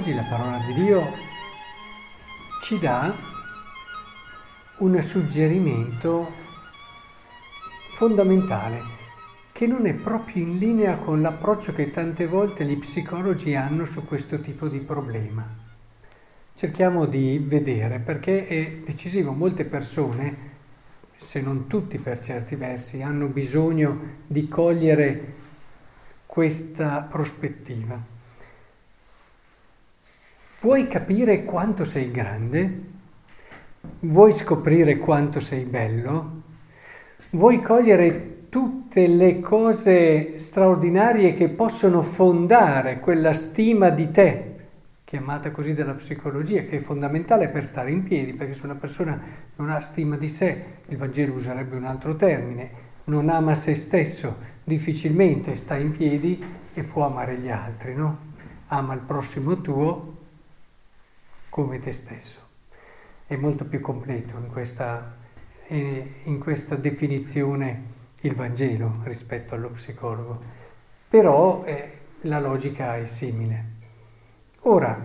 Oggi la parola di Dio ci dà un suggerimento fondamentale che non è proprio in linea con l'approccio che tante volte gli psicologi hanno su questo tipo di problema. Cerchiamo di vedere perché è decisivo, molte persone, se non tutti per certi versi, hanno bisogno di cogliere questa prospettiva. Vuoi capire quanto sei grande? Vuoi scoprire quanto sei bello? Vuoi cogliere tutte le cose straordinarie che possono fondare quella stima di te, chiamata così dalla psicologia, che è fondamentale per stare in piedi, perché se una persona non ha stima di sé, il Vangelo userebbe un altro termine, non ama se stesso, difficilmente sta in piedi e può amare gli altri, no? Ama il prossimo tuo come te stesso. È molto più completo in questa, in questa definizione il Vangelo rispetto allo psicologo, però eh, la logica è simile. Ora,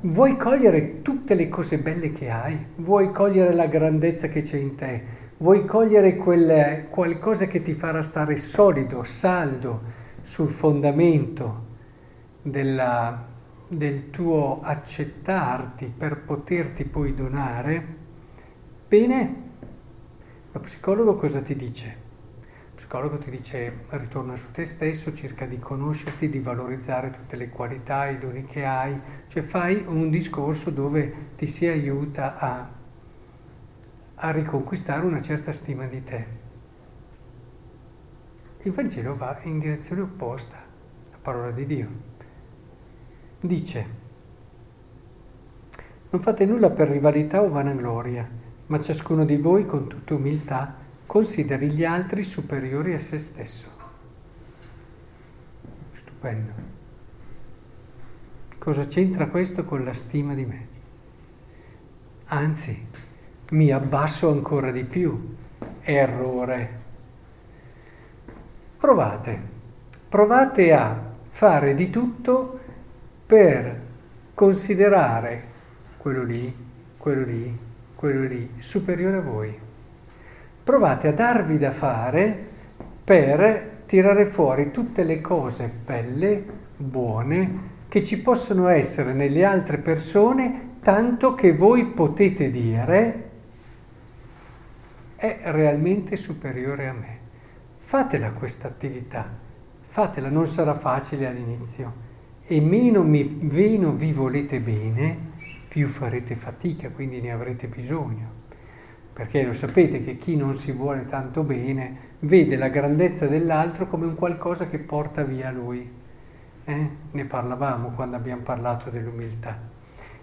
vuoi cogliere tutte le cose belle che hai? Vuoi cogliere la grandezza che c'è in te? Vuoi cogliere quel, qualcosa che ti farà stare solido, saldo sul fondamento della, del tuo accettarti per poterti poi donare, bene, lo psicologo cosa ti dice? Lo psicologo ti dice ritorna su te stesso, cerca di conoscerti, di valorizzare tutte le qualità, i doni che hai, cioè fai un discorso dove ti si aiuta a, a riconquistare una certa stima di te. Il Vangelo va in direzione opposta, la parola di Dio dice, non fate nulla per rivalità o vanagloria, ma ciascuno di voi con tutta umiltà consideri gli altri superiori a se stesso. Stupendo. Cosa c'entra questo con la stima di me? Anzi, mi abbasso ancora di più. Errore. Provate, provate a fare di tutto per considerare quello lì, quello lì, quello lì superiore a voi. Provate a darvi da fare per tirare fuori tutte le cose belle, buone, che ci possono essere nelle altre persone, tanto che voi potete dire è realmente superiore a me. Fatela questa attività, fatela, non sarà facile all'inizio e meno, mi, meno vi volete bene, più farete fatica, quindi ne avrete bisogno. Perché lo sapete che chi non si vuole tanto bene vede la grandezza dell'altro come un qualcosa che porta via lui. Eh? Ne parlavamo quando abbiamo parlato dell'umiltà.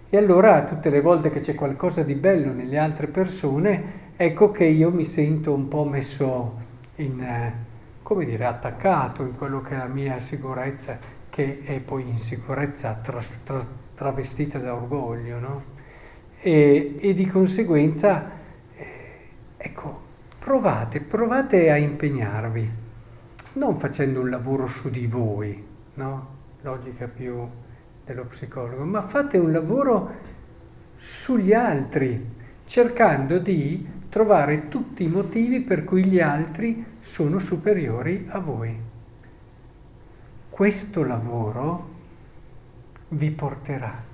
E allora tutte le volte che c'è qualcosa di bello nelle altre persone, ecco che io mi sento un po' messo in, eh, come dire, attaccato in quello che è la mia sicurezza che è poi insicurezza tra, tra, travestita da orgoglio, no? E, e, di conseguenza, eh, ecco, provate, provate a impegnarvi, non facendo un lavoro su di voi, no? Logica più dello psicologo, ma fate un lavoro sugli altri, cercando di trovare tutti i motivi per cui gli altri sono superiori a voi questo lavoro vi porterà,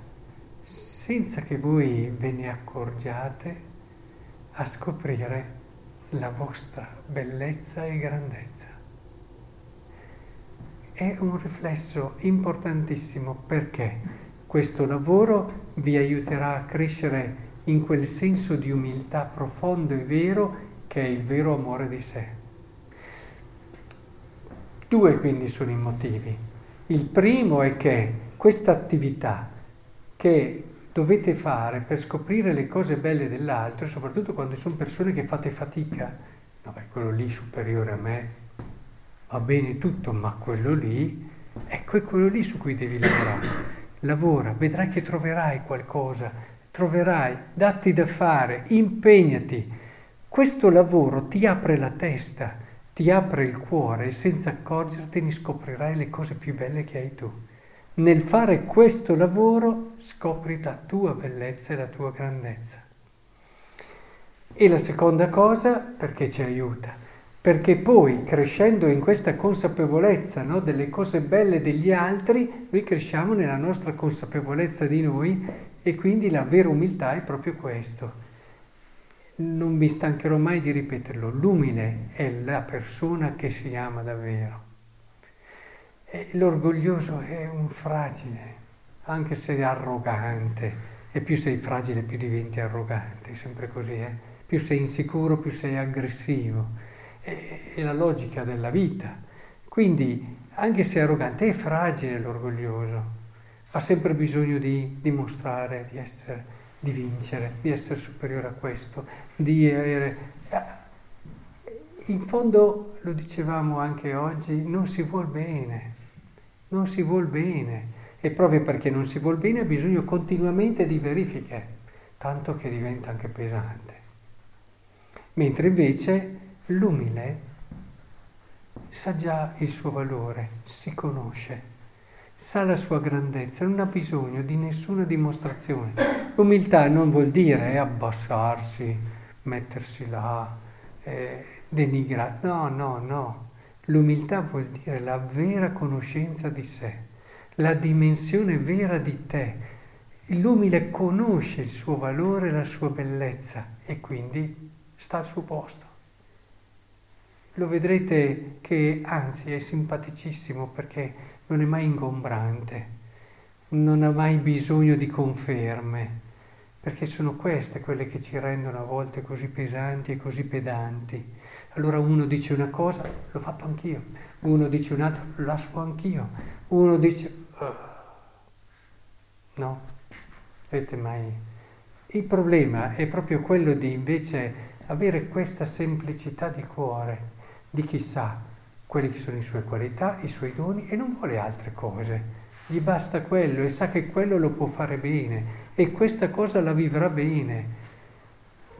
senza che voi ve ne accorgiate, a scoprire la vostra bellezza e grandezza. È un riflesso importantissimo perché questo lavoro vi aiuterà a crescere in quel senso di umiltà profondo e vero che è il vero amore di sé. Due quindi sono i motivi. Il primo è che questa attività che dovete fare per scoprire le cose belle dell'altro, soprattutto quando sono persone che fate fatica, no, beh, quello lì superiore a me va bene tutto, ma quello lì, ecco è quello lì su cui devi lavorare. Lavora, vedrai che troverai qualcosa, troverai, datti da fare, impegnati. Questo lavoro ti apre la testa ti apre il cuore e senza accorgertene scoprirai le cose più belle che hai tu. Nel fare questo lavoro scopri la tua bellezza e la tua grandezza. E la seconda cosa, perché ci aiuta? Perché poi crescendo in questa consapevolezza no, delle cose belle degli altri, noi cresciamo nella nostra consapevolezza di noi e quindi la vera umiltà è proprio questo. Non mi stancherò mai di ripeterlo, l'umile è la persona che si ama davvero. E l'orgoglioso è un fragile, anche se è arrogante, e più sei fragile più diventi arrogante, sempre così, eh? più sei insicuro più sei aggressivo, è, è la logica della vita. Quindi anche se è arrogante è fragile l'orgoglioso, ha sempre bisogno di dimostrare di essere, di vincere, di essere superiore a questo, di avere... Eh, in fondo, lo dicevamo anche oggi, non si vuol bene, non si vuol bene e proprio perché non si vuol bene ha bisogno continuamente di verifiche, tanto che diventa anche pesante. Mentre invece l'umile sa già il suo valore, si conosce sa la sua grandezza, non ha bisogno di nessuna dimostrazione. Umiltà non vuol dire abbassarsi, mettersi là, eh, denigrare. No, no, no. L'umiltà vuol dire la vera conoscenza di sé, la dimensione vera di te. L'umile conosce il suo valore, la sua bellezza e quindi sta al suo posto. Lo vedrete che anzi è simpaticissimo perché non è mai ingombrante, non ha mai bisogno di conferme, perché sono queste quelle che ci rendono a volte così pesanti e così pedanti. Allora uno dice una cosa, l'ho fatto anch'io, uno dice un'altra, lo lascio anch'io, uno dice... Uh, no, avete mai... Il problema è proprio quello di invece avere questa semplicità di cuore, di chi sa quelle che sono le sue qualità, i suoi doni e non vuole altre cose. Gli basta quello e sa che quello lo può fare bene e questa cosa la vivrà bene.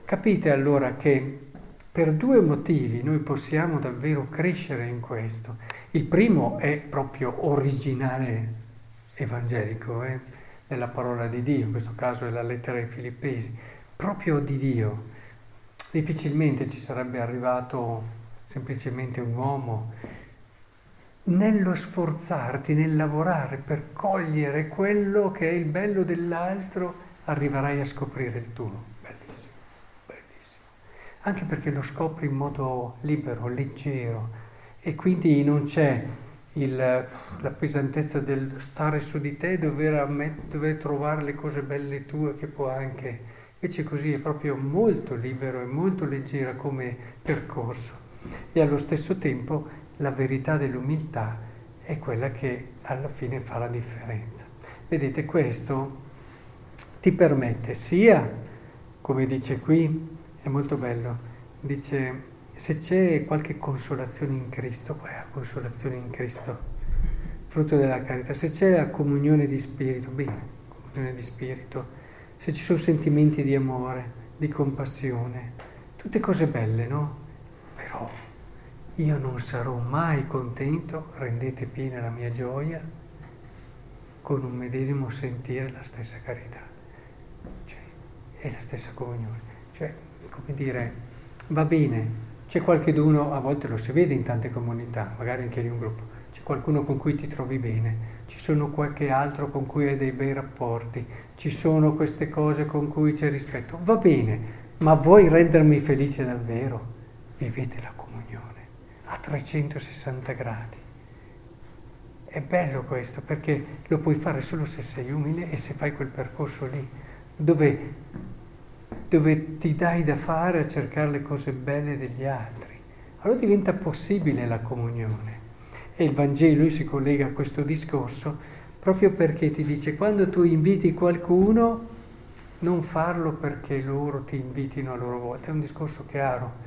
Capite allora che per due motivi noi possiamo davvero crescere in questo. Il primo è proprio originale evangelico, eh, nella parola di Dio, in questo caso è la lettera ai Filippesi, proprio di Dio. Difficilmente ci sarebbe arrivato semplicemente un uomo, nello sforzarti, nel lavorare per cogliere quello che è il bello dell'altro, arriverai a scoprire il tuo. Bellissimo, bellissimo. Anche perché lo scopri in modo libero, leggero e quindi non c'è il, la pesantezza del stare su di te, dover, dover trovare le cose belle tue che può anche... Invece così è proprio molto libero e molto leggera come percorso e allo stesso tempo la verità dell'umiltà è quella che alla fine fa la differenza. Vedete, questo ti permette sia, come dice qui, è molto bello, dice se c'è qualche consolazione in Cristo, qual è la consolazione in Cristo? Frutto della carità, se c'è la comunione di spirito, bene, comunione di spirito, se ci sono sentimenti di amore, di compassione, tutte cose belle, no? Però io non sarò mai contento, rendete piena la mia gioia, con un medesimo sentire la stessa carità, cioè è la stessa comunione. Cioè, come dire, va bene, c'è qualcheduno, a volte lo si vede in tante comunità, magari anche in un gruppo, c'è qualcuno con cui ti trovi bene, ci sono qualche altro con cui hai dei bei rapporti, ci sono queste cose con cui c'è rispetto, va bene, ma vuoi rendermi felice davvero? Vivete la comunione a 360 gradi. È bello questo perché lo puoi fare solo se sei umile e se fai quel percorso lì, dove, dove ti dai da fare a cercare le cose belle degli altri. Allora diventa possibile la comunione. E il Vangelo si collega a questo discorso proprio perché ti dice quando tu inviti qualcuno, non farlo perché loro ti invitino a loro volta. È un discorso chiaro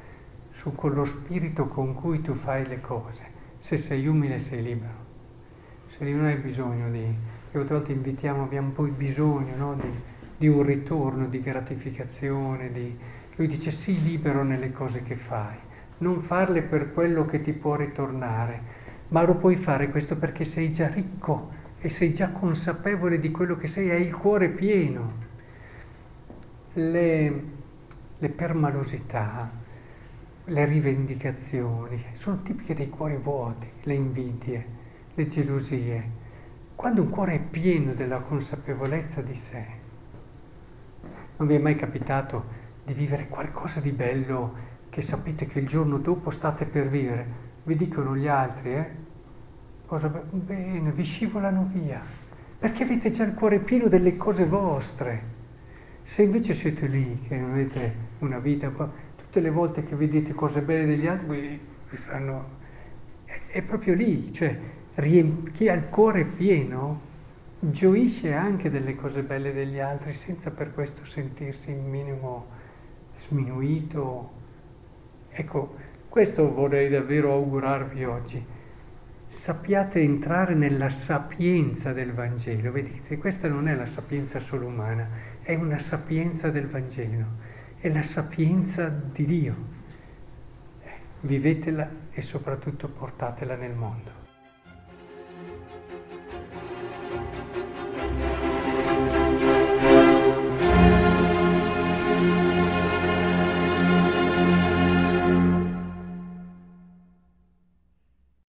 su quello spirito con cui tu fai le cose. Se sei umile sei libero. Se non hai bisogno di... E a volte invitiamo, abbiamo poi bisogno no? di, di, un ritorno, di gratificazione. Di... Lui dice sii libero nelle cose che fai. Non farle per quello che ti può ritornare, ma lo puoi fare questo perché sei già ricco e sei già consapevole di quello che sei, hai il cuore pieno. Le, le permalosità, le rivendicazioni cioè, sono tipiche dei cuori vuoti, le invidie, le gelosie. Quando un cuore è pieno della consapevolezza di sé, non vi è mai capitato di vivere qualcosa di bello che sapete che il giorno dopo state per vivere, vi dicono gli altri, eh? Cosa bene, vi scivolano via, perché avete già il cuore pieno delle cose vostre. Se invece siete lì, che non avete una vita, tutte le volte che vedete cose belle degli altri, vi fanno... È proprio lì, cioè chi ha il cuore pieno gioisce anche delle cose belle degli altri senza per questo sentirsi in minimo sminuito Ecco, questo vorrei davvero augurarvi oggi. Sappiate entrare nella sapienza del Vangelo. Vedete, questa non è la sapienza solo umana, è una sapienza del Vangelo, è la sapienza di Dio. Vivetela e soprattutto portatela nel mondo.